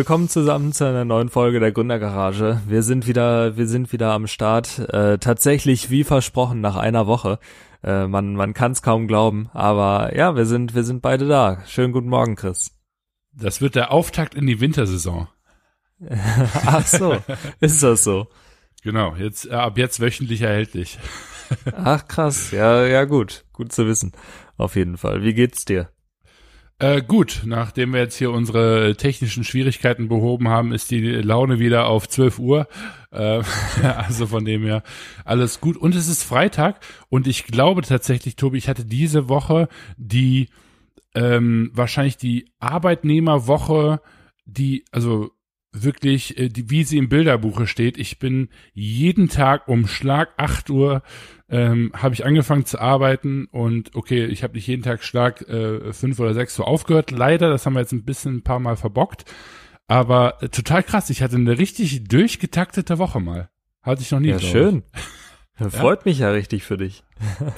Willkommen zusammen zu einer neuen Folge der Gründergarage. Wir sind wieder, wir sind wieder am Start. Äh, tatsächlich wie versprochen nach einer Woche. Äh, man man kann es kaum glauben, aber ja, wir sind wir sind beide da. Schönen guten Morgen, Chris. Das wird der Auftakt in die Wintersaison. Ach so, ist das so? Genau, jetzt äh, ab jetzt wöchentlich erhältlich. Ach krass, ja ja gut, gut zu wissen. Auf jeden Fall. Wie geht's dir? Äh, gut, nachdem wir jetzt hier unsere technischen Schwierigkeiten behoben haben, ist die Laune wieder auf 12 Uhr. Äh, also von dem her alles gut. Und es ist Freitag und ich glaube tatsächlich, Tobi, ich hatte diese Woche die ähm, wahrscheinlich die Arbeitnehmerwoche, die, also wirklich, äh, die, wie sie im Bilderbuche steht. Ich bin jeden Tag um Schlag 8 Uhr ähm, habe ich angefangen zu arbeiten und okay, ich habe nicht jeden Tag Schlag äh, fünf oder sechs so aufgehört. Leider, das haben wir jetzt ein bisschen ein paar Mal verbockt. Aber äh, total krass, ich hatte eine richtig durchgetaktete Woche mal. Hatte ich noch nie. Ja, schön. Freut ja. mich ja richtig für dich.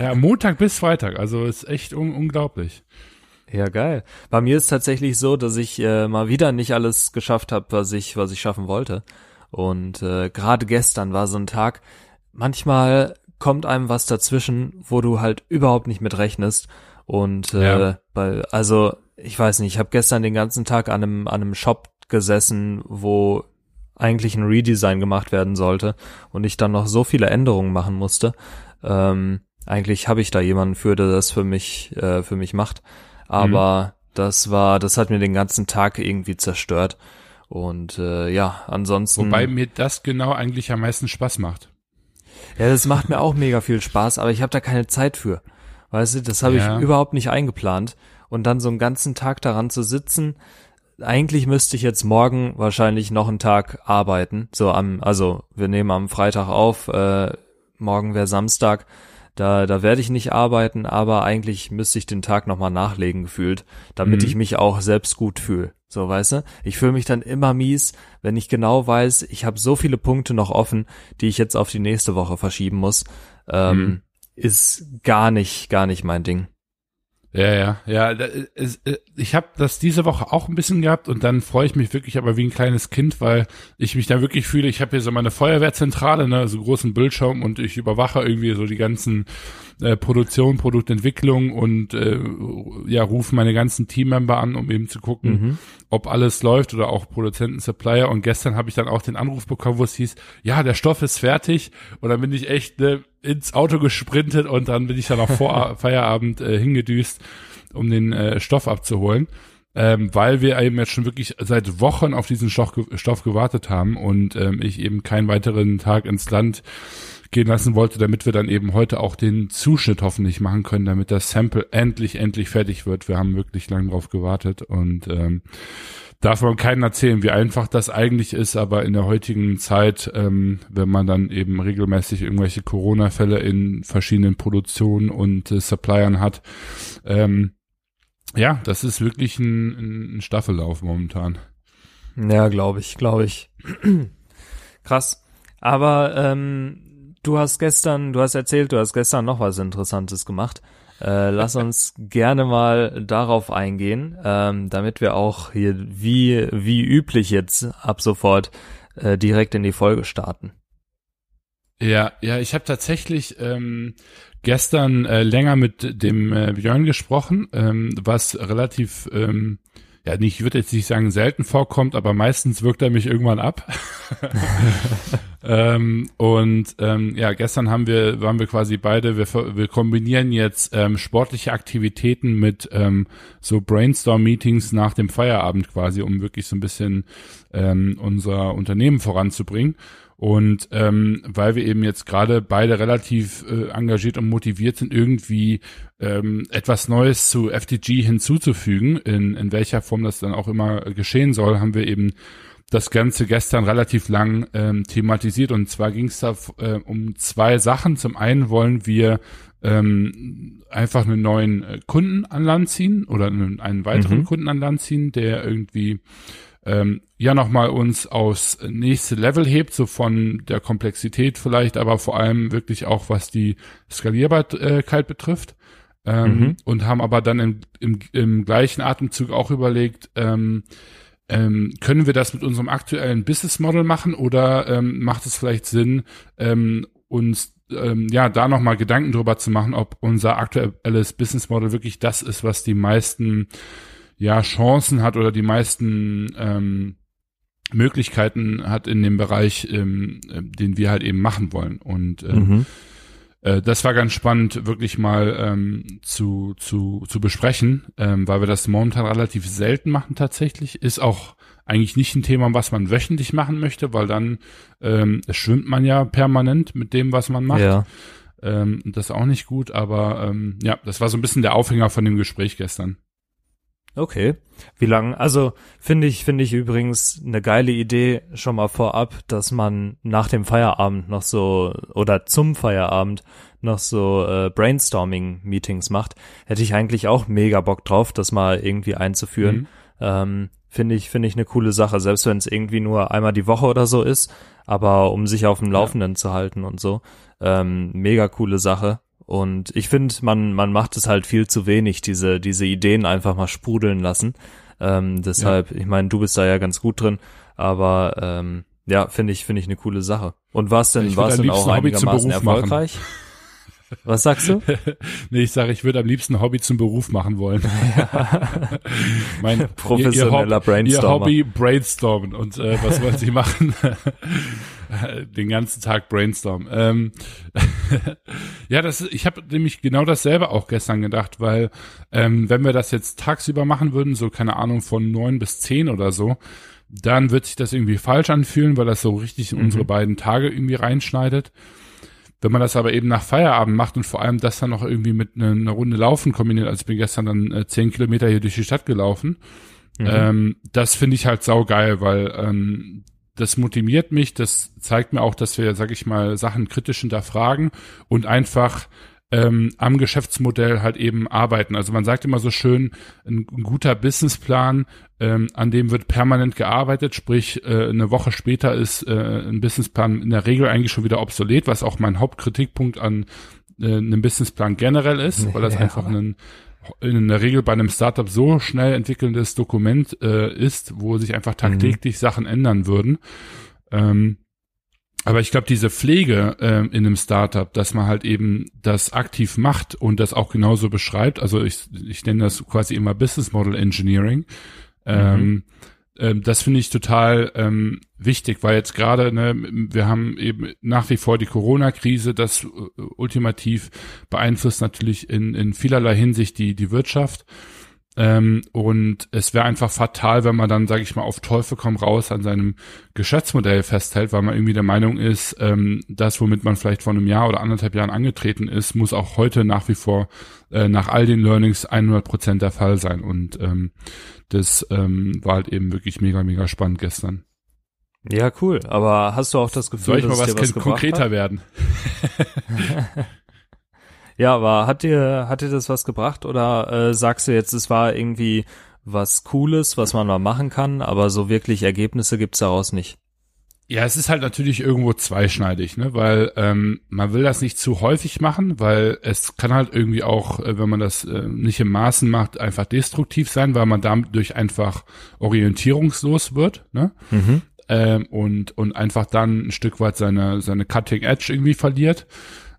ja, Montag bis Freitag, also ist echt un unglaublich. Ja, geil. Bei mir ist tatsächlich so, dass ich äh, mal wieder nicht alles geschafft habe, was ich, was ich schaffen wollte. Und äh, gerade gestern war so ein Tag, manchmal kommt einem was dazwischen, wo du halt überhaupt nicht mit rechnest. Und äh, ja. bei, also, ich weiß nicht, ich habe gestern den ganzen Tag an einem, an einem Shop gesessen, wo eigentlich ein Redesign gemacht werden sollte und ich dann noch so viele Änderungen machen musste. Ähm, eigentlich habe ich da jemanden für, der das für mich, äh, für mich macht. Aber mhm. das war, das hat mir den ganzen Tag irgendwie zerstört. Und äh, ja, ansonsten. Wobei mir das genau eigentlich am meisten Spaß macht. Ja, das macht mir auch mega viel Spaß, aber ich habe da keine Zeit für. Weißt du, das habe ja. ich überhaupt nicht eingeplant. Und dann so einen ganzen Tag daran zu sitzen, eigentlich müsste ich jetzt morgen wahrscheinlich noch einen Tag arbeiten. So am, also wir nehmen am Freitag auf, äh, morgen wäre Samstag. Da, da werde ich nicht arbeiten, aber eigentlich müsste ich den Tag nochmal nachlegen gefühlt, damit mhm. ich mich auch selbst gut fühle. So, weißt du? Ich fühle mich dann immer mies, wenn ich genau weiß, ich habe so viele Punkte noch offen, die ich jetzt auf die nächste Woche verschieben muss. Ähm, mhm. Ist gar nicht, gar nicht mein Ding. Ja, ja, ja. Äh, ich habe das diese Woche auch ein bisschen gehabt und dann freue ich mich wirklich aber wie ein kleines Kind, weil ich mich da wirklich fühle. Ich habe hier so meine Feuerwehrzentrale, ne, so großen Bildschirm und ich überwache irgendwie so die ganzen äh, Produktion, Produktentwicklung und äh, ja, rufe meine ganzen Teammember an, um eben zu gucken, mhm. ob alles läuft oder auch Produzenten, Supplier. Und gestern habe ich dann auch den Anruf bekommen, wo es hieß, ja, der Stoff ist fertig. Und dann bin ich echt ne, ins Auto gesprintet und dann bin ich dann auch vor Feierabend äh, hingedüst, um den äh, Stoff abzuholen. Ähm, weil wir eben jetzt schon wirklich seit Wochen auf diesen Stoff, Stoff gewartet haben und ähm, ich eben keinen weiteren Tag ins Land gehen lassen wollte, damit wir dann eben heute auch den Zuschnitt hoffentlich machen können, damit das Sample endlich, endlich fertig wird. Wir haben wirklich lange drauf gewartet und ähm, darf man keinen erzählen, wie einfach das eigentlich ist, aber in der heutigen Zeit, ähm, wenn man dann eben regelmäßig irgendwelche Corona-Fälle in verschiedenen Produktionen und äh, Suppliern hat, ähm, ja, das ist wirklich ein, ein Staffellauf momentan. Ja, glaube ich, glaube ich. Krass. Aber ähm, du hast gestern, du hast erzählt, du hast gestern noch was Interessantes gemacht. Äh, lass uns gerne mal darauf eingehen, ähm, damit wir auch hier wie, wie üblich jetzt ab sofort äh, direkt in die Folge starten. Ja, ja, ich habe tatsächlich ähm, gestern äh, länger mit dem äh, Björn gesprochen, ähm, was relativ ähm, ja nicht, ich würde jetzt nicht sagen selten vorkommt, aber meistens wirkt er mich irgendwann ab. ähm, und ähm, ja, gestern haben wir, waren wir quasi beide, wir, wir kombinieren jetzt ähm, sportliche Aktivitäten mit ähm, so Brainstorm-Meetings nach dem Feierabend quasi, um wirklich so ein bisschen ähm, unser Unternehmen voranzubringen. Und ähm, weil wir eben jetzt gerade beide relativ äh, engagiert und motiviert sind, irgendwie ähm, etwas Neues zu FTG hinzuzufügen, in, in welcher Form das dann auch immer geschehen soll, haben wir eben das Ganze gestern relativ lang ähm, thematisiert. Und zwar ging es da äh, um zwei Sachen. Zum einen wollen wir ähm, einfach einen neuen äh, Kunden an Land ziehen oder einen, einen weiteren mhm. Kunden an Land ziehen, der irgendwie ähm, ja nochmal uns aufs nächste Level hebt, so von der Komplexität vielleicht, aber vor allem wirklich auch was die Skalierbarkeit betrifft. Ähm, mhm. Und haben aber dann im, im, im gleichen Atemzug auch überlegt, ähm, ähm, können wir das mit unserem aktuellen Business Model machen oder ähm, macht es vielleicht Sinn, ähm, uns ähm, ja da nochmal Gedanken drüber zu machen, ob unser aktuelles Business Model wirklich das ist, was die meisten ja Chancen hat oder die meisten ähm, Möglichkeiten hat in dem Bereich, ähm, äh, den wir halt eben machen wollen. Und ähm, mhm. Äh, das war ganz spannend, wirklich mal ähm, zu, zu, zu besprechen, ähm, weil wir das momentan relativ selten machen tatsächlich. Ist auch eigentlich nicht ein Thema, was man wöchentlich machen möchte, weil dann ähm, schwimmt man ja permanent mit dem, was man macht. Ja. Ähm, das ist auch nicht gut, aber ähm, ja, das war so ein bisschen der Aufhänger von dem Gespräch gestern. Okay. Wie lang? Also finde ich, finde ich übrigens eine geile Idee schon mal vorab, dass man nach dem Feierabend noch so oder zum Feierabend noch so äh, Brainstorming-Meetings macht. Hätte ich eigentlich auch mega Bock drauf, das mal irgendwie einzuführen. Mhm. Ähm, finde ich, finde ich eine coole Sache, selbst wenn es irgendwie nur einmal die Woche oder so ist, aber um sich auf dem Laufenden ja. zu halten und so. Ähm, mega coole Sache. Und ich finde, man, man macht es halt viel zu wenig, diese, diese Ideen einfach mal sprudeln lassen. Ähm, deshalb, ja. ich meine, du bist da ja ganz gut drin, aber ähm, ja, finde ich, finde ich eine coole Sache. Und war es denn, war es denn auch einigermaßen erfolgreich? Was sagst du? nee, ich sage, ich würde am liebsten Hobby zum Beruf machen wollen. mein professioneller Brainstormer. Ihr Hobby brainstormen und äh, was wollen Sie machen? Den ganzen Tag brainstormen. Ähm, ja, das ist, ich habe nämlich genau dasselbe auch gestern gedacht, weil ähm, wenn wir das jetzt tagsüber machen würden, so keine Ahnung von neun bis zehn oder so, dann wird sich das irgendwie falsch anfühlen, weil das so richtig in mhm. unsere beiden Tage irgendwie reinschneidet. Wenn man das aber eben nach Feierabend macht und vor allem das dann noch irgendwie mit einer eine Runde Laufen kombiniert, also ich bin gestern dann äh, zehn Kilometer hier durch die Stadt gelaufen, mhm. ähm, das finde ich halt saugeil, weil ähm, das motiviert mich, das zeigt mir auch, dass wir, sag ich mal, Sachen kritisch hinterfragen und einfach ähm, am Geschäftsmodell halt eben arbeiten. Also man sagt immer so schön, ein, ein guter Businessplan, ähm, an dem wird permanent gearbeitet, sprich äh, eine Woche später ist äh, ein Businessplan in der Regel eigentlich schon wieder obsolet, was auch mein Hauptkritikpunkt an äh, einem Businessplan generell ist, weil das ja. einfach ein in der Regel bei einem Startup so schnell entwickelndes Dokument äh, ist, wo sich einfach tagtäglich mhm. Sachen ändern würden. Ähm, aber ich glaube, diese Pflege äh, in einem Startup, dass man halt eben das aktiv macht und das auch genauso beschreibt, also ich, ich nenne das quasi immer Business Model Engineering, ähm, mhm. Ähm, das finde ich total ähm, wichtig, weil jetzt gerade, ne, wir haben eben nach wie vor die Corona-Krise, das äh, ultimativ beeinflusst natürlich in, in vielerlei Hinsicht die, die Wirtschaft. Ähm, und es wäre einfach fatal, wenn man dann, sage ich mal, auf Teufel komm raus an seinem Geschäftsmodell festhält, weil man irgendwie der Meinung ist, ähm, das, womit man vielleicht vor einem Jahr oder anderthalb Jahren angetreten ist, muss auch heute nach wie vor äh, nach all den Learnings 100 Prozent der Fall sein. Und ähm, das ähm, war halt eben wirklich mega, mega spannend gestern. Ja, cool. Aber hast du auch das Gefühl, Soll ich mal was, was konkreter hat? werden? Ja, aber hat dir, hat dir das was gebracht oder äh, sagst du jetzt, es war irgendwie was Cooles, was man mal machen kann, aber so wirklich Ergebnisse gibt's daraus nicht? Ja, es ist halt natürlich irgendwo zweischneidig, ne? Weil ähm, man will das nicht zu häufig machen, weil es kann halt irgendwie auch, äh, wenn man das äh, nicht im Maßen macht, einfach destruktiv sein, weil man dadurch einfach orientierungslos wird, ne? Mhm. Ähm, und und einfach dann ein Stück weit seine seine Cutting Edge irgendwie verliert.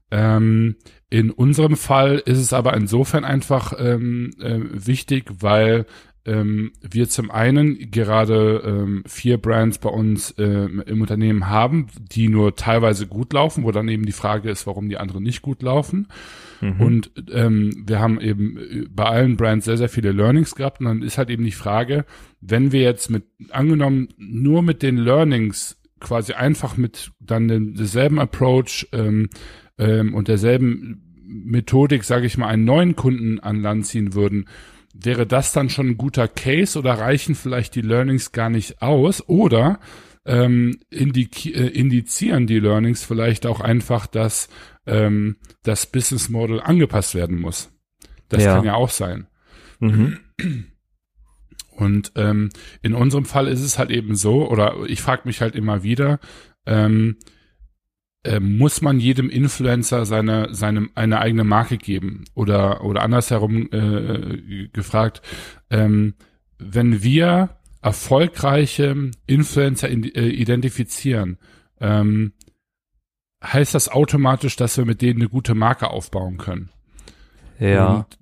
Ähm, in unserem Fall ist es aber insofern einfach ähm, äh, wichtig, weil ähm, wir zum einen gerade ähm, vier Brands bei uns äh, im Unternehmen haben, die nur teilweise gut laufen, wo dann eben die Frage ist, warum die anderen nicht gut laufen. Mhm. Und ähm, wir haben eben bei allen Brands sehr, sehr viele Learnings gehabt. Und dann ist halt eben die Frage, wenn wir jetzt mit, angenommen, nur mit den Learnings quasi einfach mit dann den, denselben Approach ähm, ähm, und derselben Methodik, sage ich mal, einen neuen Kunden an Land ziehen würden, wäre das dann schon ein guter Case oder reichen vielleicht die Learnings gar nicht aus? Oder ähm, indi äh, indizieren die Learnings vielleicht auch einfach, dass ähm, das Business Model angepasst werden muss? Das ja. kann ja auch sein. Mhm. Und ähm, in unserem Fall ist es halt eben so, oder ich frage mich halt immer wieder, ähm, äh, muss man jedem Influencer seine, seine, eine eigene Marke geben? Oder, oder andersherum äh, gefragt, ähm, wenn wir erfolgreiche Influencer in, äh, identifizieren, ähm, heißt das automatisch, dass wir mit denen eine gute Marke aufbauen können. Ja. Und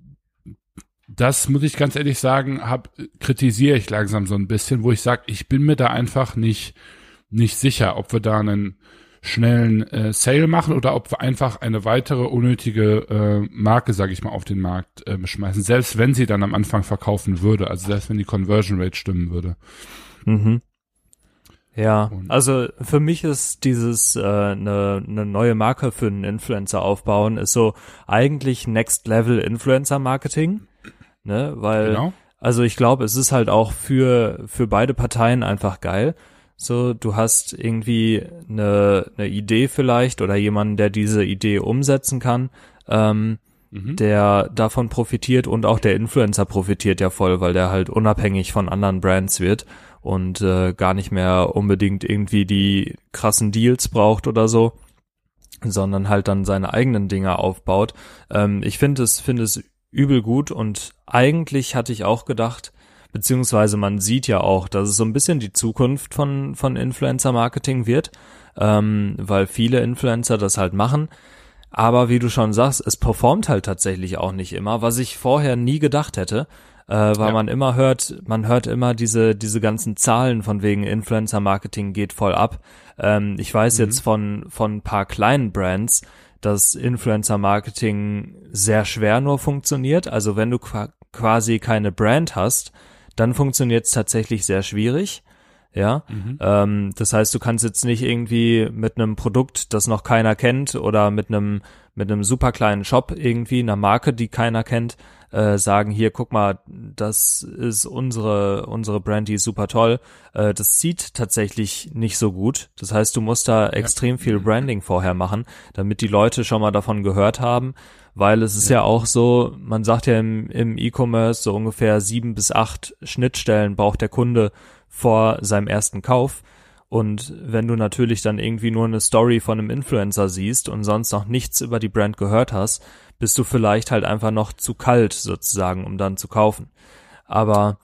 das muss ich ganz ehrlich sagen, hab, kritisiere ich langsam so ein bisschen, wo ich sage, ich bin mir da einfach nicht, nicht sicher, ob wir da einen schnellen äh, Sale machen oder ob wir einfach eine weitere unnötige äh, Marke, sage ich mal, auf den Markt äh, schmeißen, selbst wenn sie dann am Anfang verkaufen würde, also selbst wenn die Conversion Rate stimmen würde. Mhm. Ja, also für mich ist dieses äh, eine ne neue Marke für einen Influencer aufbauen, ist so eigentlich Next Level Influencer Marketing, ne? Weil Genau. also ich glaube, es ist halt auch für für beide Parteien einfach geil. So, du hast irgendwie eine, eine Idee vielleicht oder jemanden, der diese Idee umsetzen kann, ähm, Mhm. der davon profitiert und auch der Influencer profitiert ja voll, weil der halt unabhängig von anderen Brands wird und äh, gar nicht mehr unbedingt irgendwie die krassen Deals braucht oder so, sondern halt dann seine eigenen Dinge aufbaut. Ähm, ich finde es, finde es übel gut und eigentlich hatte ich auch gedacht, beziehungsweise man sieht ja auch, dass es so ein bisschen die Zukunft von, von Influencer-Marketing wird, ähm, weil viele Influencer das halt machen. Aber wie du schon sagst, es performt halt tatsächlich auch nicht immer, was ich vorher nie gedacht hätte, äh, weil Ja. man immer hört, man hört immer diese, diese ganzen Zahlen von wegen Influencer-Marketing geht voll ab. Ähm, ich weiß jetzt von, von ein paar kleinen Brands, dass Influencer-Marketing sehr schwer nur funktioniert. Also wenn du qua- quasi keine Brand hast, dann funktioniert es tatsächlich sehr schwierig. Ja, ähm, das heißt, du kannst jetzt nicht irgendwie mit einem Produkt, das noch keiner kennt, oder mit einem mit einem super kleinen Shop irgendwie einer Marke, die keiner kennt, äh, sagen hier, guck mal, das ist unsere unsere Brand, die ist super toll. Äh, das zieht tatsächlich nicht so gut. Das heißt, du musst da extrem viel Branding vorher machen, damit die Leute schon mal davon gehört haben, weil es ist ja, auch so, man sagt ja im, im E-Commerce so ungefähr sieben bis acht Schnittstellen braucht der Kunde vor seinem ersten Kauf. Und wenn du natürlich dann irgendwie nur eine Story von einem Influencer siehst und sonst noch nichts über die Brand gehört hast, bist du vielleicht halt einfach noch zu kalt sozusagen, um dann zu kaufen. Aber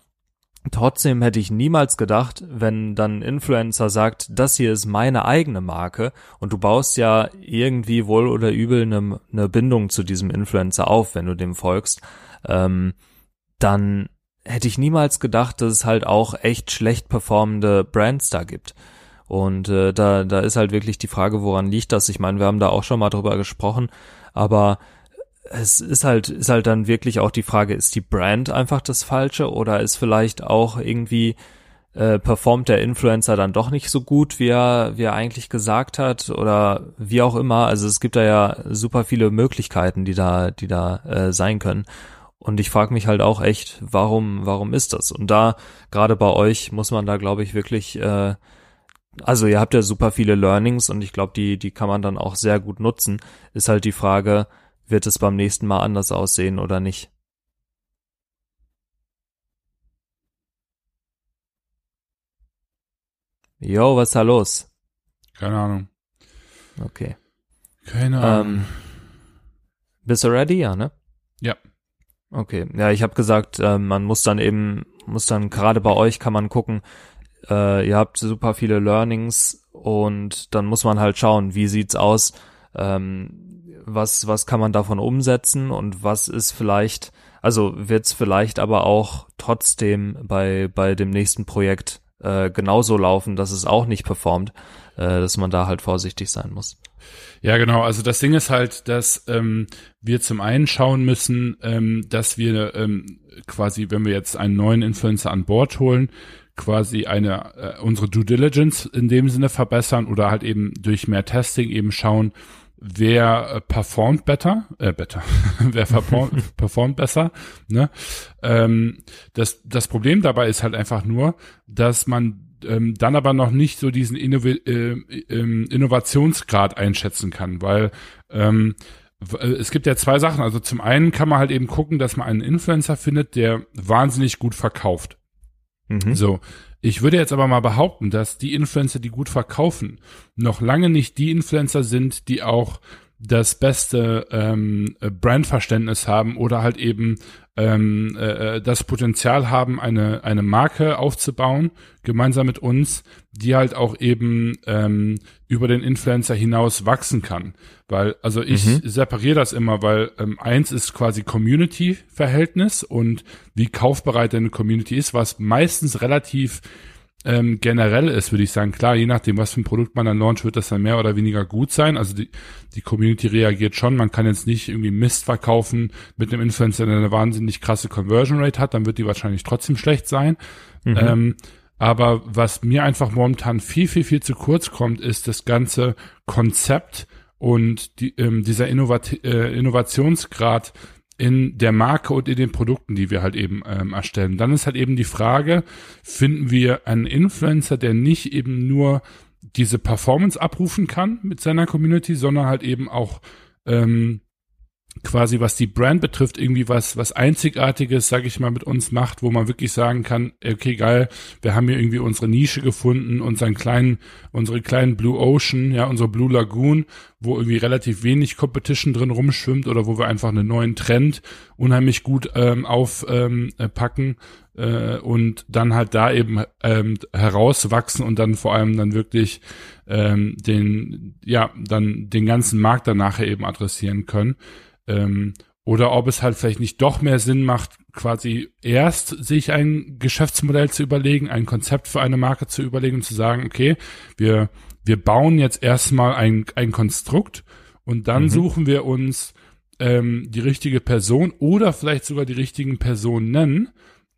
trotzdem hätte ich niemals gedacht, wenn dann ein Influencer sagt, das hier ist meine eigene Marke und du baust ja irgendwie wohl oder übel eine, eine Bindung zu diesem Influencer auf, wenn du dem folgst, ähm, dann hätte ich niemals gedacht, dass es halt auch echt schlecht performende Brands da gibt. Und äh, da, da ist halt wirklich die Frage, woran liegt das? Ich meine, wir haben da auch schon mal drüber gesprochen, aber es ist halt, ist halt dann wirklich auch die Frage, ist die Brand einfach das Falsche oder ist vielleicht auch irgendwie äh, performt der Influencer dann doch nicht so gut, wie er, wie er eigentlich gesagt hat oder wie auch immer. Also es gibt da ja super viele Möglichkeiten, die da, die da äh, sein können. Und ich frage mich halt auch echt, warum, warum ist das? Und da, gerade bei euch, muss man da, glaube ich, wirklich, äh, also ihr habt ja super viele Learnings und ich glaube, die, die kann man dann auch sehr gut nutzen. Ist halt die Frage, wird es beim nächsten Mal anders aussehen oder nicht? Jo, was ist da los? Keine Ahnung. Okay. Keine Ahnung. Ähm, bist du ready? Ja, ne? Ja. Okay. Ja, ich habe gesagt, äh, man muss dann eben, muss dann gerade bei euch kann man gucken, äh, ihr habt super viele Learnings und dann muss man halt schauen, wie sieht's aus, ähm, was, was kann man davon umsetzen und was ist vielleicht, also wird's vielleicht aber auch trotzdem bei, bei dem nächsten Projekt äh, genauso laufen, dass es auch nicht performt, äh, dass man da halt vorsichtig sein muss. Ja, genau. Also das Ding ist halt, dass ähm, wir zum einen schauen müssen, ähm, dass wir ähm, quasi, wenn wir jetzt einen neuen Influencer an Bord holen, quasi eine äh, unsere Due Diligence in dem Sinne verbessern oder halt eben durch mehr Testing eben schauen, wer äh, performt better, äh, better, wer performt, performt besser. Ne? Ähm, das, das Problem dabei ist halt einfach nur, dass man ähm, dann aber noch nicht so diesen Innov äh, ähm, Innovationsgrad einschätzen kann, weil ähm, äh, es gibt ja zwei Sachen. Also zum einen kann man halt eben gucken, dass man einen Influencer findet, der wahnsinnig gut verkauft. Mhm. So, ich würde jetzt aber mal behaupten, dass die Influencer, die gut verkaufen, noch lange nicht die Influencer sind, die auch das beste ähm, Brandverständnis haben oder halt eben ähm, äh, das Potenzial haben, eine, eine Marke aufzubauen, gemeinsam mit uns, die halt auch eben ähm, über den Influencer hinaus wachsen kann. Weil, also ich mhm. separiere das immer, weil ähm, eins ist quasi Community-Verhältnis und wie kaufbereit eine Community ist, was meistens relativ ähm, generell ist, würde ich sagen, klar, je nachdem, was für ein Produkt man dann launcht, wird das dann mehr oder weniger gut sein. Also die, die Community reagiert schon. Man kann jetzt nicht irgendwie Mist verkaufen mit einem Influencer, der eine wahnsinnig krasse Conversion Rate hat, dann wird die wahrscheinlich trotzdem schlecht sein. Mhm. Ähm, aber was mir einfach momentan viel, viel, viel zu kurz kommt, ist das ganze Konzept und die, ähm, dieser Innovat äh, Innovationsgrad in der Marke und in den Produkten, die wir halt eben ähm, erstellen. Dann ist halt eben die Frage, finden wir einen Influencer, der nicht eben nur diese Performance abrufen kann mit seiner Community, sondern halt eben auch ähm, quasi was die Brand betrifft, irgendwie was, was Einzigartiges, sag ich mal, mit uns macht, wo man wirklich sagen kann, okay, geil, wir haben hier irgendwie unsere Nische gefunden, unseren kleinen, unsere kleinen Blue Ocean, ja, unsere Blue Lagoon, wo irgendwie relativ wenig Competition drin rumschwimmt oder wo wir einfach einen neuen Trend unheimlich gut ähm, aufpacken ähm, äh, und dann halt da eben ähm, herauswachsen und dann vor allem dann wirklich ähm, den, ja, dann den ganzen Markt dann nachher eben adressieren können. Ähm, oder ob es halt vielleicht nicht doch mehr Sinn macht, quasi erst sich ein Geschäftsmodell zu überlegen, ein Konzept für eine Marke zu überlegen und zu sagen, okay, wir, wir bauen jetzt erstmal ein, ein Konstrukt und dann mhm. suchen wir uns ähm, die richtige Person oder vielleicht sogar die richtigen Personen,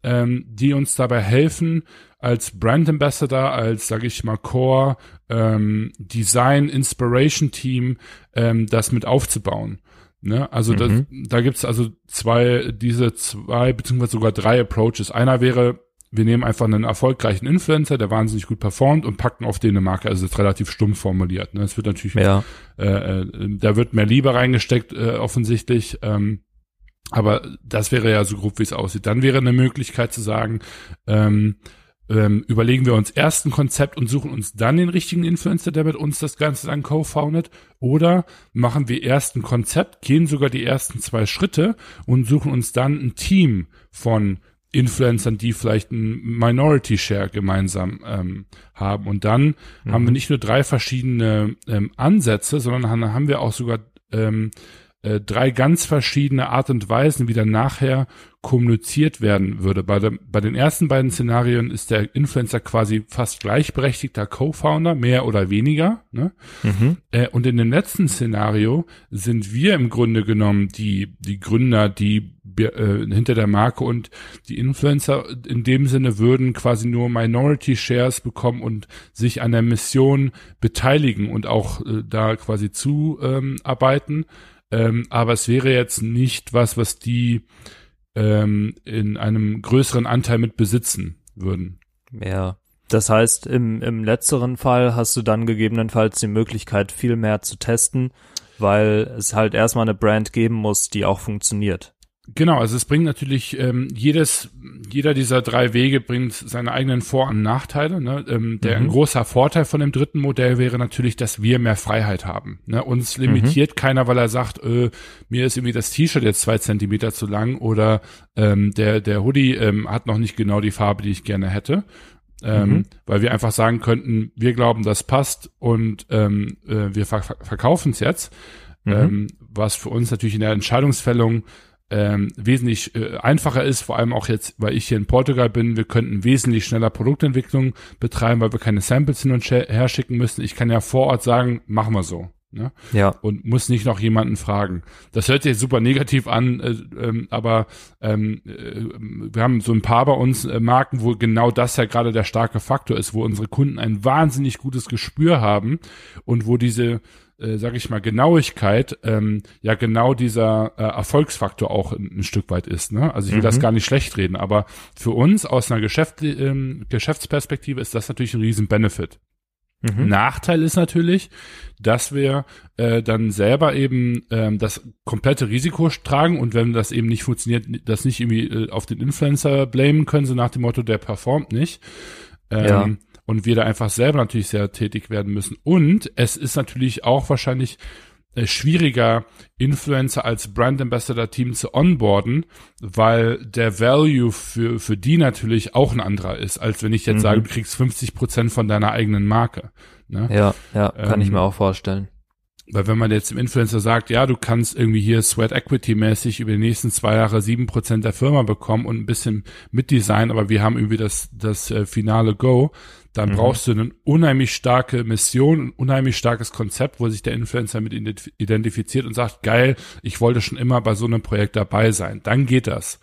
ähm, die uns dabei helfen, als Brand Ambassador, als, sage ich mal, Core ähm, Design Inspiration Team ähm, das mit aufzubauen. Ne? Also mhm. das, da gibt's also zwei, diese zwei beziehungsweise sogar drei Approaches. Einer wäre, wir nehmen einfach einen erfolgreichen Influencer, der wahnsinnig gut performt und packen auf den eine Marke. Also das ist relativ stumpf formuliert. Ne? Es wird natürlich, ja. äh, äh, da wird mehr Liebe reingesteckt äh, offensichtlich. Ähm, aber das wäre ja so grob, wie es aussieht. Dann wäre eine Möglichkeit zu sagen, ähm, ähm, überlegen wir uns erst ein Konzept und suchen uns dann den richtigen Influencer, der mit uns das Ganze dann co-foundet. Oder machen wir erst ein Konzept, gehen sogar die ersten zwei Schritte und suchen uns dann ein Team von Influencern, die vielleicht ein Minority Share gemeinsam ähm, haben. Und dann mhm. haben wir nicht nur drei verschiedene ähm, Ansätze, sondern dann haben wir auch sogar ähm, äh, drei ganz verschiedene Art und Weisen, wie dann nachher kommuniziert werden würde. Bei, der, bei den ersten beiden Szenarien ist der Influencer quasi fast gleichberechtigter Co-Founder, mehr oder weniger. Ne? Mhm. Äh, und in dem letzten Szenario sind wir im Grunde genommen die, die Gründer, die äh, hinter der Marke und die Influencer in dem Sinne würden quasi nur Minority Shares bekommen und sich an der Mission beteiligen und auch äh, da quasi zuarbeiten. Ähm, aber es wäre jetzt nicht was, was die ähm, in einem größeren Anteil mit besitzen würden. Ja. Das heißt, im, im letzteren Fall hast du dann gegebenenfalls die Möglichkeit, viel mehr zu testen, weil es halt erstmal eine Brand geben muss, die auch funktioniert. Genau, also es bringt natürlich ähm, jedes, jeder dieser drei Wege bringt seine eigenen Vor- und Nachteile. Ne? Ähm, der mhm. ein großer Vorteil von dem dritten Modell wäre natürlich, dass wir mehr Freiheit haben. Ne? Uns limitiert mhm. keiner, weil er sagt, äh, mir ist irgendwie das T-Shirt jetzt zwei Zentimeter zu lang oder ähm, der der Hoodie ähm, hat noch nicht genau die Farbe, die ich gerne hätte. Ähm, mhm. weil wir einfach sagen könnten, wir glauben, das passt und ähm, äh, wir ver verkaufen es jetzt, mhm. ähm, was für uns natürlich in der Entscheidungsfällung ähm, wesentlich äh, einfacher ist, vor allem auch jetzt, weil ich hier in Portugal bin, wir könnten wesentlich schneller Produktentwicklung betreiben, weil wir keine Samples hin und her schicken müssen. Ich kann ja vor Ort sagen, machen wir so. Ne? Ja. Und muss nicht noch jemanden fragen. Das hört sich super negativ an, äh, ähm, aber ähm, äh, wir haben so ein paar bei uns äh, Marken, wo genau das ja gerade der starke Faktor ist, wo unsere Kunden ein wahnsinnig gutes Gespür haben und wo diese äh, sage ich mal, Genauigkeit ähm, ja genau dieser äh, Erfolgsfaktor auch ein, ein, Stück weit ist. Ne? Also ich will mhm. das gar nicht schlecht reden, aber für uns aus einer Geschäft, ähm, Geschäftsperspektive ist das natürlich ein riesen Benefit. Mhm. Nachteil ist natürlich, dass wir äh, dann selber eben ähm, das komplette Risiko tragen und wenn das eben nicht funktioniert, das nicht irgendwie äh, auf den Influencer blamen können, so nach dem Motto, der performt nicht. Ähm, ja und wir da einfach selber natürlich sehr tätig werden müssen. Und es ist natürlich auch wahrscheinlich äh, schwieriger, Influencer als Brand Ambassador Team zu onboarden, weil der Value für, für die natürlich auch ein anderer ist, als wenn ich jetzt mhm. sage, du kriegst 50 Prozent von deiner eigenen Marke. Ne? Ja, ja, kann ähm, ich mir auch vorstellen. Weil wenn man jetzt dem Influencer sagt, ja, du kannst irgendwie hier Sweat Equity mäßig über die nächsten zwei Jahre sieben Prozent der Firma bekommen und ein bisschen mitdesign, aber wir haben irgendwie das, das äh, finale Go, dann mhm. brauchst du eine unheimlich starke Mission, ein unheimlich starkes Konzept, wo sich der Influencer mit identifiziert und sagt, geil, ich wollte schon immer bei so einem Projekt dabei sein. Dann geht das.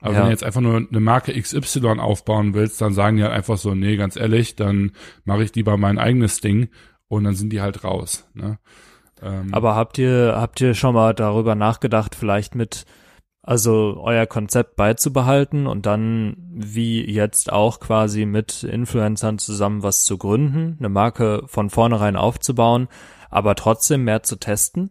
Aber ja. wenn du jetzt einfach nur eine Marke XY aufbauen willst, dann sagen die halt einfach so, nee, ganz ehrlich, dann mache ich lieber mein eigenes Ding und dann sind die halt raus. Ne? Ähm, Aber habt ihr, habt ihr schon mal darüber nachgedacht, vielleicht mit, also euer Konzept beizubehalten und dann wie jetzt auch quasi mit Influencern zusammen was zu gründen, eine Marke von vornherein aufzubauen, aber trotzdem mehr zu testen?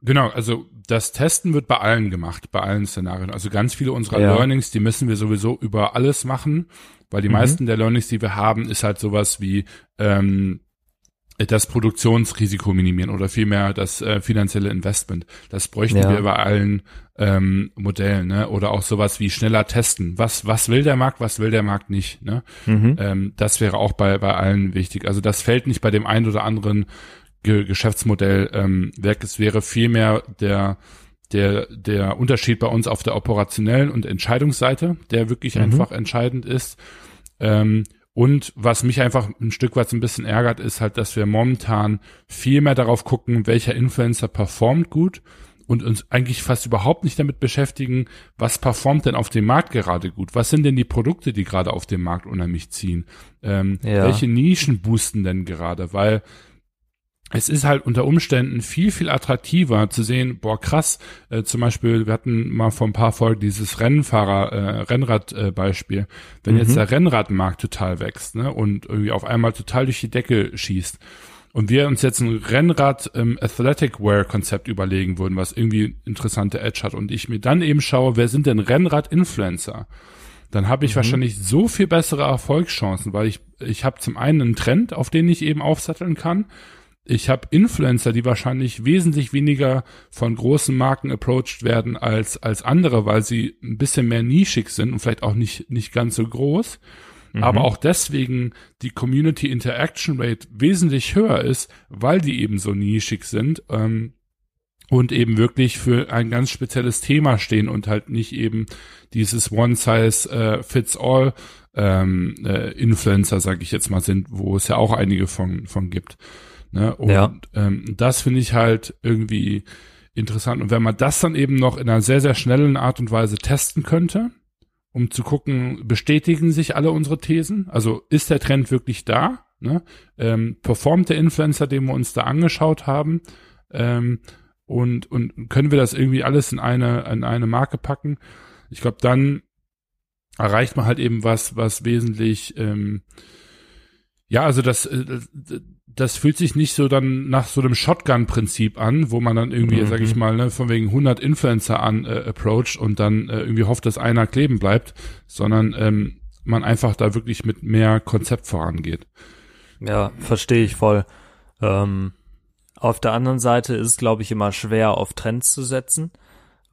Genau, also das Testen wird bei allen gemacht, bei allen Szenarien. Also ganz viele unserer ja. Learnings, die müssen wir sowieso über alles machen, weil die mhm. meisten der Learnings, die wir haben, ist halt sowas wie ähm, das Produktionsrisiko minimieren oder vielmehr das äh, finanzielle Investment. Das bräuchten ja. wir bei allen ähm, Modellen, ne? Oder auch sowas wie schneller testen. Was was will der Markt, was will der Markt nicht? Ne? Mhm. Ähm, das wäre auch bei bei allen wichtig. Also das fällt nicht bei dem einen oder anderen Ge Geschäftsmodell ähm, weg. Es wäre vielmehr der der der Unterschied bei uns auf der operationellen und Entscheidungsseite, der wirklich mhm. einfach entscheidend ist. Ähm, und was mich einfach ein Stück weit so ein bisschen ärgert, ist halt, dass wir momentan viel mehr darauf gucken, welcher Influencer performt gut und uns eigentlich fast überhaupt nicht damit beschäftigen, was performt denn auf dem Markt gerade gut? Was sind denn die Produkte, die gerade auf dem Markt unheimlich ziehen? Ähm, ja. Welche Nischen boosten denn gerade? Weil es ist halt unter Umständen viel, viel attraktiver zu sehen, boah, krass, äh, zum Beispiel, wir hatten mal vor ein paar Folgen dieses Rennfahrer, äh, Rennrad-Beispiel. Äh, Wenn mhm. jetzt der Rennradmarkt total wächst, ne, und irgendwie auf einmal total durch die Decke schießt und wir uns jetzt ein Rennrad ähm, Athletic Wear Konzept überlegen würden, was irgendwie interessante Edge hat und ich mir dann eben schaue, wer sind denn Rennrad-Influencer? Dann habe ich mhm. wahrscheinlich so viel bessere Erfolgschancen, weil ich, ich habe zum einen einen Trend, auf den ich eben aufsatteln kann ich habe Influencer, die wahrscheinlich wesentlich weniger von großen Marken approached werden als, als andere, weil sie ein bisschen mehr nischig sind und vielleicht auch nicht, nicht ganz so groß. Mhm. Aber auch deswegen die Community Interaction Rate wesentlich höher ist, weil die eben so nischig sind. Ähm, und eben wirklich für ein ganz spezielles Thema stehen und halt nicht eben dieses One Size äh, Fits All ähm, äh, Influencer, sage ich jetzt mal, sind, wo es ja auch einige von, von gibt. Ne? Und ja. ähm, das finde ich halt irgendwie interessant. Und wenn man das dann eben noch in einer sehr, sehr schnellen Art und Weise testen könnte, um zu gucken, bestätigen sich alle unsere Thesen? Also ist der Trend wirklich da? Ne? Ähm, performt der Influencer, den wir uns da angeschaut haben? Ähm, und, und können wir das irgendwie alles in eine, in eine Marke packen? Ich glaube, dann erreicht man halt eben was, was wesentlich, ähm, ja, also das, äh, das fühlt sich nicht so dann nach so einem Shotgun-Prinzip an, wo man dann irgendwie, mhm. sag ich mal, ne, von wegen 100 Influencer an äh, approacht und dann äh, irgendwie hofft, dass einer kleben bleibt, sondern ähm, man einfach da wirklich mit mehr Konzept vorangeht. Ja, verstehe ich voll. Ähm, auf der anderen Seite ist es, glaube ich, immer schwer, auf Trends zu setzen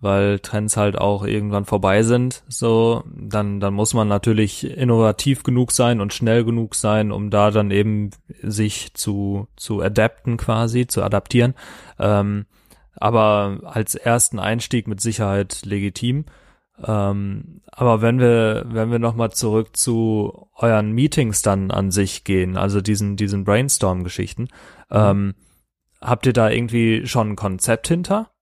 weil Trends halt auch irgendwann vorbei sind. So, dann, dann muss man natürlich innovativ genug sein und schnell genug sein, um da dann eben sich zu, zu adapten quasi, zu adaptieren. Ähm, aber als ersten Einstieg mit Sicherheit legitim. Ähm, aber wenn wir, wenn wir nochmal zurück zu euren Meetings dann an sich gehen, also diesen, diesen Brainstorm-Geschichten, mhm. ähm, habt ihr da irgendwie schon ein Konzept hinter?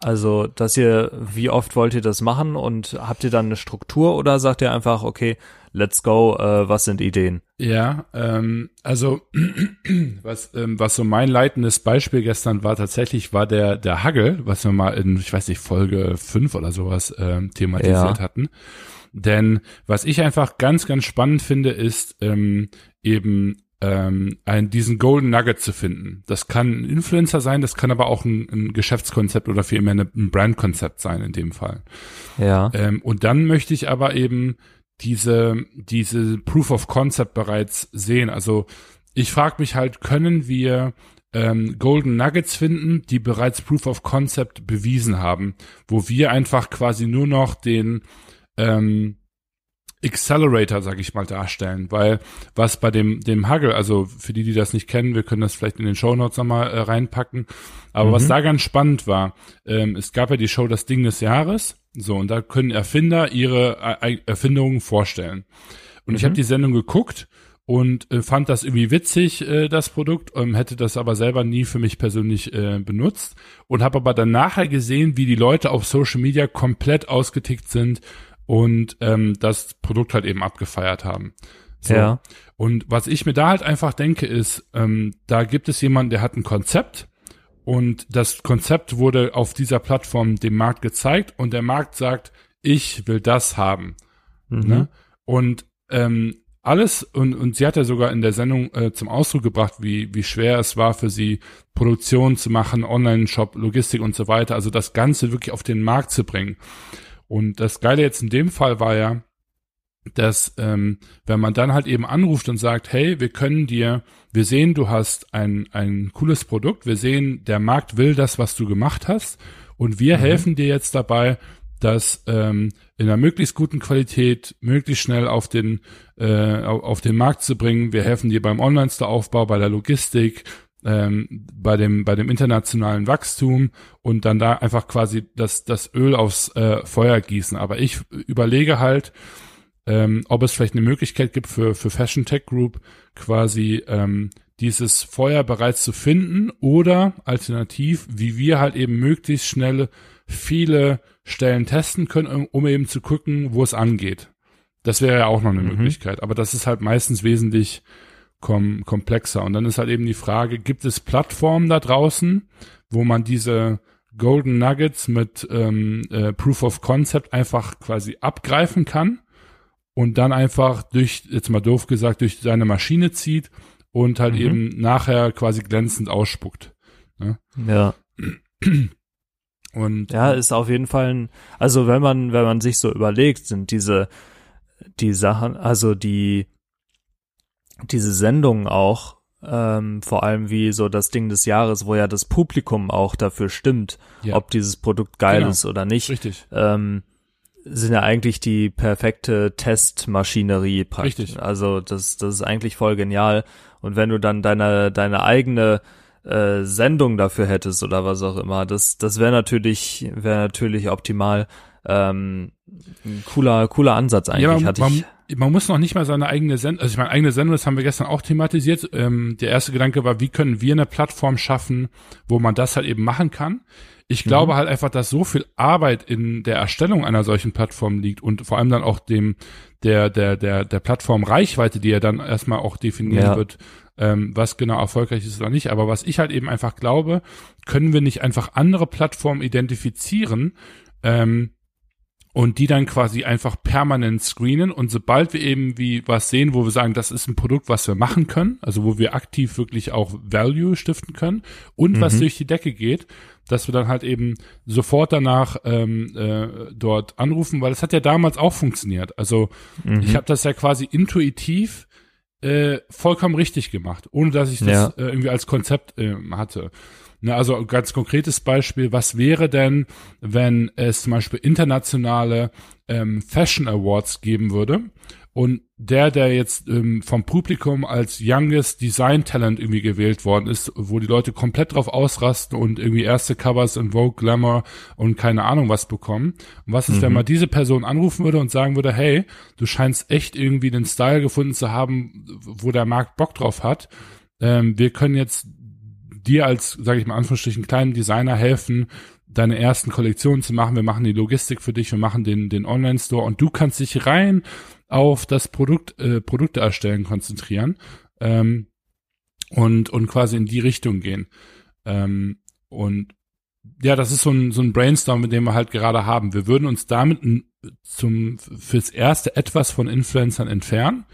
Also, dass ihr, wie oft wollt ihr das machen und habt ihr dann eine Struktur oder sagt ihr einfach, okay, let's go, äh, was sind Ideen? Ja, ähm, also was, ähm, was so mein leitendes Beispiel gestern war, tatsächlich war der, der Hagel, was wir mal in, ich weiß nicht, Folge fünf oder sowas ähm, thematisiert ja. hatten. Denn was ich einfach ganz, ganz spannend finde, ist ähm, eben ähm, einen, diesen Golden Nugget zu finden. Das kann ein Influencer sein, das kann aber auch ein, ein Geschäftskonzept oder vielmehr ein Brandkonzept sein in dem Fall. Ja. Ähm, und dann möchte ich aber eben diese, diese Proof of Concept bereits sehen. Also ich frage mich halt, können wir ähm, Golden Nuggets finden, die bereits Proof of Concept bewiesen haben, wo wir einfach quasi nur noch den ähm, Accelerator, sag ich mal, darstellen, weil was bei dem dem Huggle, also für die, die das nicht kennen, wir können das vielleicht in den Show Notes nochmal äh, reinpacken, aber mhm. was da ganz spannend war, ähm, es gab ja die Show Das Ding des Jahres, so und da können Erfinder ihre äh, Erfindungen vorstellen. Und mhm. ich habe die Sendung geguckt und äh, fand das irgendwie witzig, äh, das Produkt, ähm, hätte das aber selber nie für mich persönlich äh, benutzt und habe aber dann nachher gesehen, wie die Leute auf Social Media komplett ausgetickt sind und ähm, das Produkt halt eben abgefeiert haben. So. Ja. Und was ich mir da halt einfach denke, ist, ähm, da gibt es jemanden, der hat ein Konzept und das Konzept wurde auf dieser Plattform dem Markt gezeigt und der Markt sagt, ich will das haben. Mhm. Ne? Und ähm, alles, und, und sie hat ja sogar in der Sendung äh, zum Ausdruck gebracht, wie, wie schwer es war für sie, Produktion zu machen, Online-Shop, Logistik und so weiter, also das Ganze wirklich auf den Markt zu bringen. Und das Geile jetzt in dem Fall war ja, dass ähm, wenn man dann halt eben anruft und sagt, hey, wir können dir, wir sehen, du hast ein, ein cooles Produkt, wir sehen, der Markt will das, was du gemacht hast, und wir mhm. helfen dir jetzt dabei, das ähm, in einer möglichst guten Qualität, möglichst schnell auf den, äh, auf den Markt zu bringen. Wir helfen dir beim Online-Store-Aufbau, bei der Logistik, ähm, bei dem bei dem internationalen Wachstum und dann da einfach quasi das das Öl aufs äh, Feuer gießen. Aber ich überlege halt, ähm, ob es vielleicht eine Möglichkeit gibt für für Fashion Tech Group quasi ähm, dieses Feuer bereits zu finden oder alternativ, wie wir halt eben möglichst schnell viele Stellen testen können, um eben zu gucken, wo es angeht. Das wäre ja auch noch eine mhm. Möglichkeit. Aber das ist halt meistens wesentlich kom komplexer. Und dann ist halt eben die Frage, gibt es Plattformen da draußen, wo man diese Golden Nuggets mit ähm, äh, Proof of Concept einfach quasi abgreifen kann und dann einfach durch, jetzt mal doof gesagt, durch seine Maschine zieht und halt mhm. eben nachher quasi glänzend ausspuckt. Ne? Ja. Und ja, ist auf jeden Fall ein, also wenn man, wenn man sich so überlegt, sind diese, die Sachen, also die, diese Sendungen auch, ähm, vor allem wie so das Ding des Jahres, wo ja das Publikum auch dafür stimmt, ja. ob dieses Produkt geil genau. ist oder nicht. Richtig. Ähm, sind ja eigentlich die perfekte Testmaschinerie praktisch. Richtig. Also das, das ist eigentlich voll genial. Und wenn du dann deine, deine eigene äh, Sendung dafür hättest oder was auch immer, das, das wäre natürlich, wäre natürlich optimal. Ähm, cooler, cooler Ansatz eigentlich, ja, man, hatte ich man muss noch nicht mal seine eigene Sendung, also ich meine, eigene Sendung, das haben wir gestern auch thematisiert. Ähm, der erste Gedanke war, wie können wir eine Plattform schaffen, wo man das halt eben machen kann. Ich mhm. glaube halt einfach, dass so viel Arbeit in der Erstellung einer solchen Plattform liegt und vor allem dann auch dem, der, der, der, der Plattform Reichweite, die er dann erstmal auch definieren ja. wird, ähm, was genau erfolgreich ist oder nicht. Aber was ich halt eben einfach glaube, können wir nicht einfach andere Plattformen identifizieren, ähm, und die dann quasi einfach permanent screenen und sobald wir eben wie was sehen, wo wir sagen, das ist ein Produkt, was wir machen können, also wo wir aktiv wirklich auch Value stiften können und mhm. was durch die Decke geht, dass wir dann halt eben sofort danach ähm, äh, dort anrufen, weil es hat ja damals auch funktioniert. Also mhm. ich habe das ja quasi intuitiv äh, vollkommen richtig gemacht, ohne dass ich das ja. äh, irgendwie als Konzept äh, hatte. Ne, also ein ganz konkretes Beispiel, was wäre denn, wenn es zum Beispiel internationale ähm, Fashion Awards geben würde und der, der jetzt ähm, vom Publikum als Youngest Design Talent irgendwie gewählt worden ist, wo die Leute komplett drauf ausrasten und irgendwie erste Covers in Vogue, Glamour und keine Ahnung was bekommen. Und was ist, mhm. wenn man diese Person anrufen würde und sagen würde, hey, du scheinst echt irgendwie den Style gefunden zu haben, wo der Markt Bock drauf hat. Ähm, wir können jetzt dir als, sage ich mal, Anführungsstrichen, kleinen Designer helfen, deine ersten Kollektionen zu machen. Wir machen die Logistik für dich, wir machen den, den Online-Store und du kannst dich rein auf das Produkt, äh, Produkte erstellen konzentrieren ähm, und, und quasi in die Richtung gehen. Ähm, und ja, das ist so ein, so ein Brainstorm, mit dem wir halt gerade haben. Wir würden uns damit zum, fürs erste etwas von Influencern entfernen.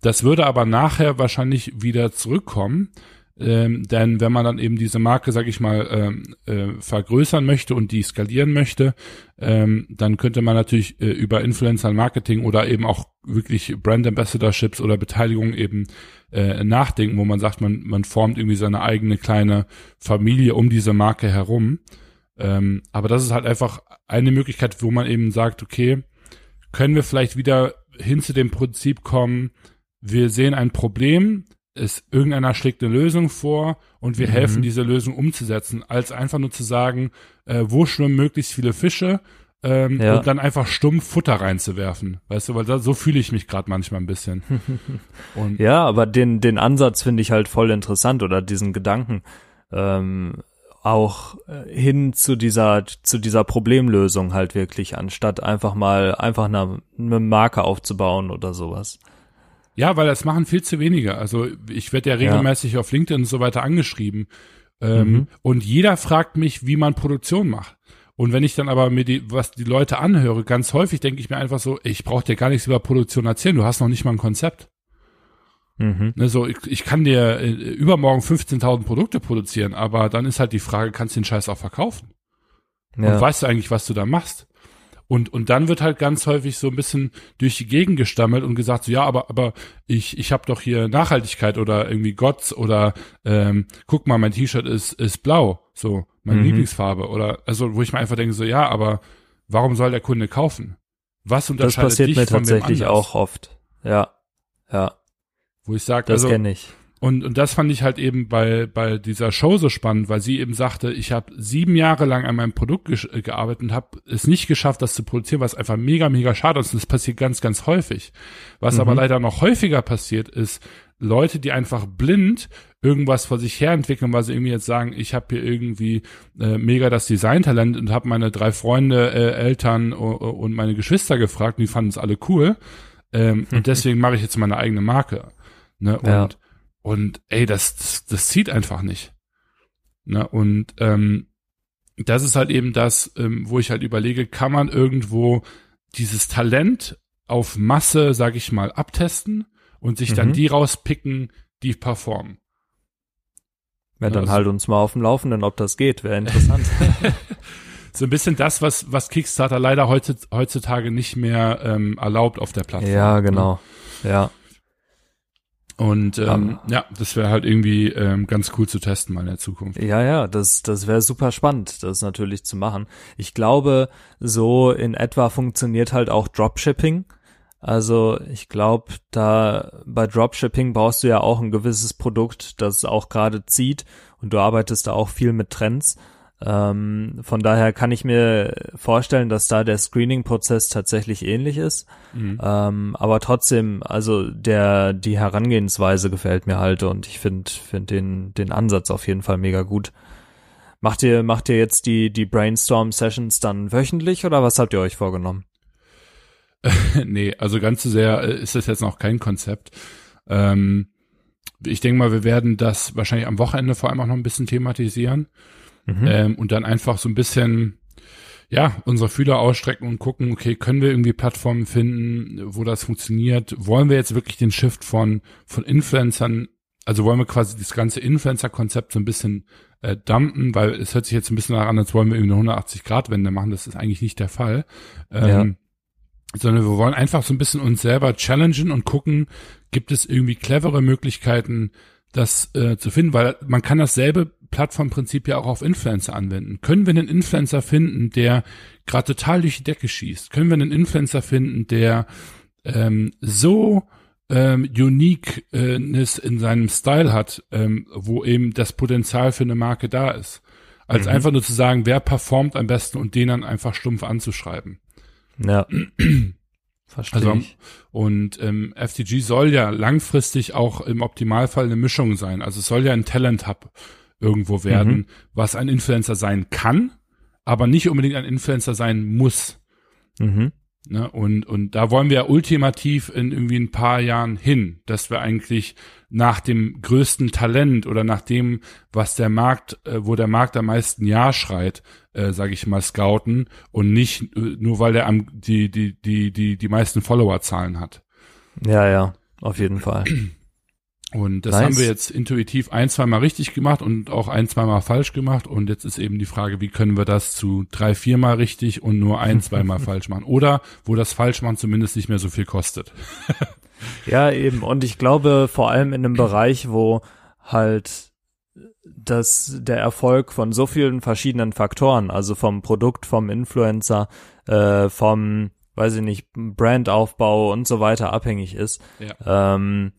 Das würde aber nachher wahrscheinlich wieder zurückkommen, Ähm, denn wenn man dann eben diese Marke, sag ich mal, ähm, äh, vergrößern möchte und die skalieren möchte, ähm, dann könnte man natürlich äh, über Influencer Marketing oder eben auch wirklich Brand Ambassadorships oder Beteiligung eben äh, nachdenken, wo man sagt, man, man formt irgendwie seine eigene kleine Familie um diese Marke herum. Ähm, aber das ist halt einfach eine Möglichkeit, wo man eben sagt, okay, können wir vielleicht wieder hin zu dem Prinzip kommen, wir sehen ein Problem, es irgendeiner schlägt eine Lösung vor und wir mhm. helfen, diese Lösung umzusetzen, als einfach nur zu sagen, äh, wo schwimmen möglichst viele Fische ähm, ja. und dann einfach stumpf Futter reinzuwerfen. Weißt du, weil da, so fühle ich mich gerade manchmal ein bisschen. und ja, aber den, den Ansatz finde ich halt voll interessant oder diesen Gedanken. Ähm, auch äh, hin zu dieser zu dieser Problemlösung halt wirklich anstatt einfach mal einfach eine, eine Marke aufzubauen oder sowas. Ja, weil das machen viel zu wenige. Also ich werde ja regelmäßig ja. auf LinkedIn und so weiter angeschrieben. Ähm, mhm. Und jeder fragt mich, wie man Produktion macht. Und wenn ich dann aber mir die, was die Leute anhöre, ganz häufig denke ich mir einfach so, ich brauche dir gar nichts über Produktion erzählen, du hast noch nicht mal ein Konzept. Mhm. Ne, so, ich, ich kann dir äh, übermorgen 15.000 Produkte produzieren, aber dann ist halt die Frage, kannst du den Scheiß auch verkaufen? Ja. Und weißt du eigentlich, was du da machst? Und, und dann wird halt ganz häufig so ein bisschen durch die Gegend gestammelt und gesagt, so ja, aber, aber ich, ich habe doch hier Nachhaltigkeit oder irgendwie Gotts oder ähm, guck mal, mein T-Shirt ist, ist blau, so, meine mhm. Lieblingsfarbe. Oder also, wo ich mir einfach denke, so ja, aber warum soll der Kunde kaufen? Was unterscheidet das passiert dich mir tatsächlich auch oft. Ja. Ja. Wo ich sage, das also, kenne ich. Und, und das fand ich halt eben bei, bei dieser Show so spannend, weil sie eben sagte, ich habe sieben Jahre lang an meinem Produkt ge äh, gearbeitet und habe es nicht geschafft, das zu produzieren, was einfach mega, mega schade ist. Und das passiert ganz, ganz häufig. Was mhm. aber leider noch häufiger passiert, ist Leute, die einfach blind irgendwas vor sich her entwickeln, weil sie irgendwie jetzt sagen, ich habe hier irgendwie äh, mega das Designtalent und habe meine drei Freunde, äh, Eltern und meine Geschwister gefragt, und die fanden es alle cool. Ähm, mhm. Und deswegen mache ich jetzt meine eigene Marke. Ne? Und ja und ey, das, das, das zieht einfach nicht. Ne? Und ähm, das ist halt eben das, ähm, wo ich halt überlege, kann man irgendwo dieses Talent auf Masse, sag ich mal, abtesten und sich mhm. dann die rauspicken, die performen. Ja, dann halt uns mal auf dem Laufenden, ob das geht, wäre interessant. so ein bisschen das, was, was Kickstarter leider heutzutage nicht mehr ähm, erlaubt auf der Plattform. Ja, genau. Ne? Ja. Und ähm, um, ja, das wäre halt irgendwie ähm, ganz cool zu testen mal in der Zukunft. Ja, ja, das, das wäre super spannend, das natürlich zu machen. Ich glaube, so in etwa funktioniert halt auch Dropshipping. Also ich glaube, da bei Dropshipping brauchst du ja auch ein gewisses Produkt, das auch gerade zieht und du arbeitest da auch viel mit Trends. Ähm, von daher kann ich mir vorstellen, dass da der Screening-Prozess tatsächlich ähnlich ist. Mhm. Ähm, aber trotzdem, also der, die Herangehensweise gefällt mir halt und ich finde, finde den, den Ansatz auf jeden Fall mega gut. Macht ihr, macht ihr jetzt die, die Brainstorm-Sessions dann wöchentlich oder was habt ihr euch vorgenommen? nee, also ganz so sehr äh, ist das jetzt noch kein Konzept. Ähm, ich denke mal, wir werden das wahrscheinlich am Wochenende vor allem auch noch ein bisschen thematisieren. Mhm. Ähm, und dann einfach so ein bisschen, ja, unsere Fühler ausstrecken und gucken, okay, können wir irgendwie Plattformen finden, wo das funktioniert? Wollen wir jetzt wirklich den Shift von, von Influencern, also wollen wir quasi das ganze Influencer-Konzept so ein bisschen äh, dumpen, weil es hört sich jetzt ein bisschen daran, als wollen wir irgendwie eine 180-Grad-Wende machen. Das ist eigentlich nicht der Fall. Ähm, ja sondern wir wollen einfach so ein bisschen uns selber challengen und gucken, gibt es irgendwie clevere Möglichkeiten, das äh, zu finden, weil man kann dasselbe Plattformprinzip ja auch auf Influencer anwenden. Können wir einen Influencer finden, der gerade total durch die Decke schießt? Können wir einen Influencer finden, der ähm, so ähm, Uniqueness in seinem Style hat, ähm, wo eben das Potenzial für eine Marke da ist? Als mhm. einfach nur zu sagen, wer performt am besten und den dann einfach stumpf anzuschreiben. Ja. Verstehe also, ich. Und ähm, FTG soll ja langfristig auch im Optimalfall eine Mischung sein. Also es soll ja ein Talent-Hub irgendwo werden, mhm. was ein Influencer sein kann, aber nicht unbedingt ein Influencer sein muss. Mhm. Ne? Und, und da wollen wir ja ultimativ in irgendwie ein paar Jahren hin, dass wir eigentlich nach dem größten Talent oder nach dem, was der Markt, äh, wo der Markt am meisten Ja schreit, äh, sage ich mal, scouten und nicht äh, nur weil der am die die die die die meisten Followerzahlen hat. Ja, ja, auf jeden Fall. Und das Nice. haben wir jetzt intuitiv ein, zweimal richtig gemacht und auch ein, zweimal falsch gemacht. Und jetzt ist eben die Frage, wie können wir das zu drei, viermal richtig und nur ein, zweimal falsch machen? Oder wo das Falschmachen zumindest nicht mehr so viel kostet. Ja, eben. Und ich glaube, vor allem in einem Bereich, wo halt das der Erfolg von so vielen verschiedenen Faktoren, also vom Produkt, vom Influencer, äh, vom, weiß ich nicht, Brandaufbau und so weiter abhängig ist. Ja. Ähm,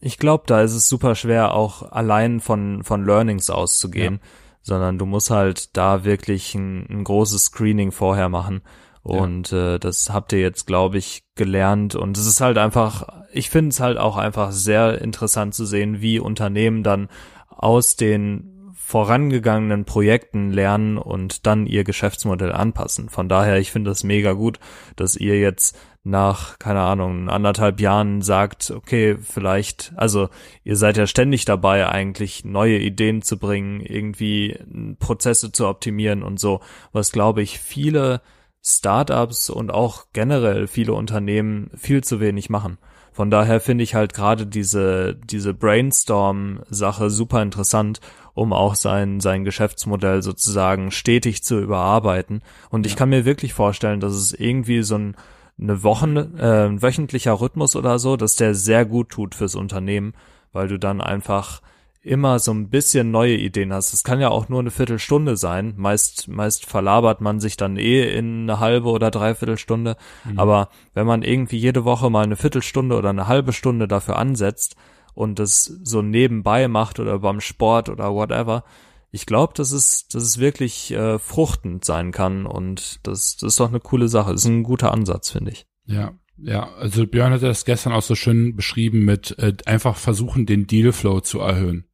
ich glaube, da ist es super schwer, auch allein von, von Learnings auszugehen, sondern du musst halt da wirklich ein, ein großes Screening vorher machen. Und äh, das habt ihr jetzt, glaube ich, gelernt. Und es ist halt einfach, ich finde es halt auch einfach sehr interessant zu sehen, wie Unternehmen dann aus den vorangegangenen Projekten lernen und dann ihr Geschäftsmodell anpassen. Von daher, ich finde das mega gut, dass ihr jetzt nach, keine Ahnung, anderthalb Jahren sagt, okay, vielleicht, also ihr seid ja ständig dabei, eigentlich neue Ideen zu bringen, irgendwie Prozesse zu optimieren und so, was glaube ich viele Startups und auch generell viele Unternehmen viel zu wenig machen. Von daher finde ich halt gerade diese, diese Brainstorm-Sache super interessant, um auch sein, sein Geschäftsmodell sozusagen stetig zu überarbeiten. Und ich Ja. kann mir wirklich vorstellen, dass es irgendwie so ein, eine Wochen, äh, ein wöchentlicher Rhythmus oder so, dass der sehr gut tut fürs Unternehmen, weil du dann einfach immer so ein bisschen neue Ideen hast. Das kann ja auch nur eine Viertelstunde sein. Meist, meist verlabert man sich dann eh in eine halbe oder dreiviertel Stunde. Aber wenn man irgendwie jede Woche mal eine Viertelstunde oder eine halbe Stunde dafür ansetzt und das so nebenbei macht oder beim Sport oder whatever, ich glaube, dass es, dass es wirklich äh, fruchtend sein kann und das, das ist doch eine coole Sache. Das ist ein guter Ansatz, finde ich. Ja, ja, also Björn hat das gestern auch so schön beschrieben mit äh, einfach versuchen, den Dealflow zu erhöhen.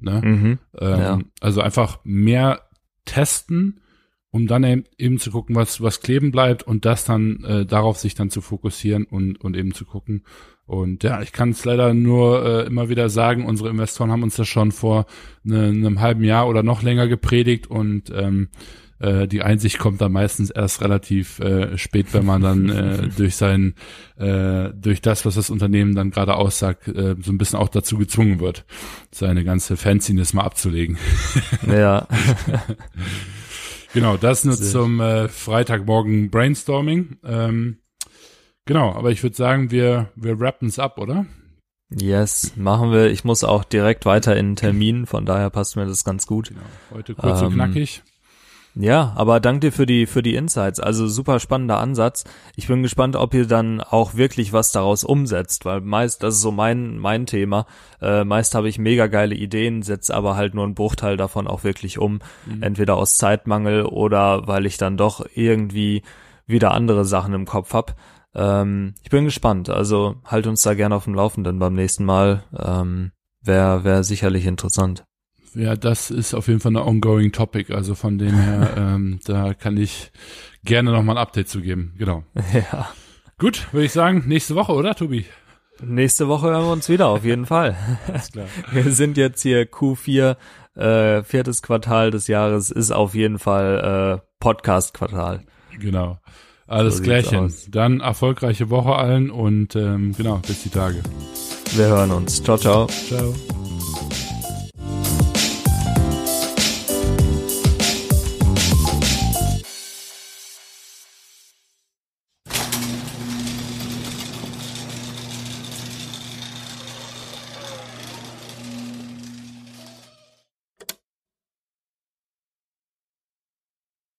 Ne? Mhm. Ähm, Ja. Also einfach mehr testen, um dann eben, eben zu gucken, was, was kleben bleibt und das dann äh, darauf sich dann zu fokussieren und, und eben zu gucken. Und ja, ich kann es leider nur äh, immer wieder sagen, unsere Investoren haben uns das schon vor ne, einem halben Jahr oder noch länger gepredigt und ähm, äh, die Einsicht kommt dann meistens erst relativ äh, spät, wenn man dann äh, durch sein, äh, durch das, was das Unternehmen dann gerade aussagt, äh, so ein bisschen auch dazu gezwungen wird, seine ganze Fanciness mal abzulegen. Ja. Genau, das nur Sehr zum äh, Freitagmorgen Brainstorming. Ähm, genau, aber ich würde sagen, wir, wir wrappen es ab, oder? Yes, machen wir. Ich muss auch direkt weiter in einen Termin, von daher passt mir das ganz gut. Genau. Heute kurz und Ähm, knackig. Ja, aber dank dir für die für die Insights. Also super spannender Ansatz. Ich bin gespannt, ob ihr dann auch wirklich was daraus umsetzt, weil meist das ist so mein mein Thema. Äh, meist habe ich mega geile Ideen, setze aber halt nur einen Bruchteil davon auch wirklich um, entweder aus Zeitmangel oder weil ich dann doch irgendwie wieder andere Sachen im Kopf hab. Ähm, ich bin gespannt. Also halt uns da gerne auf dem Laufenden beim nächsten Mal. Ähm, Wäre wär sicherlich interessant. Ja, das ist auf jeden Fall eine ongoing Topic. Also von dem her, ähm, da kann ich gerne nochmal ein Update zu geben. Genau. ja. Gut, würde ich sagen, nächste Woche, oder, Tobi? Nächste Woche hören wir uns wieder, auf jeden Fall. Alles klar. Wir sind jetzt hier Q4, äh, viertes Quartal des Jahres, ist auf jeden Fall äh, Podcast-Quartal. Genau. Alles So klärchen. Dann erfolgreiche Woche allen und ähm, genau, bis die Tage. Wir hören uns. Ciao, ciao. Ciao.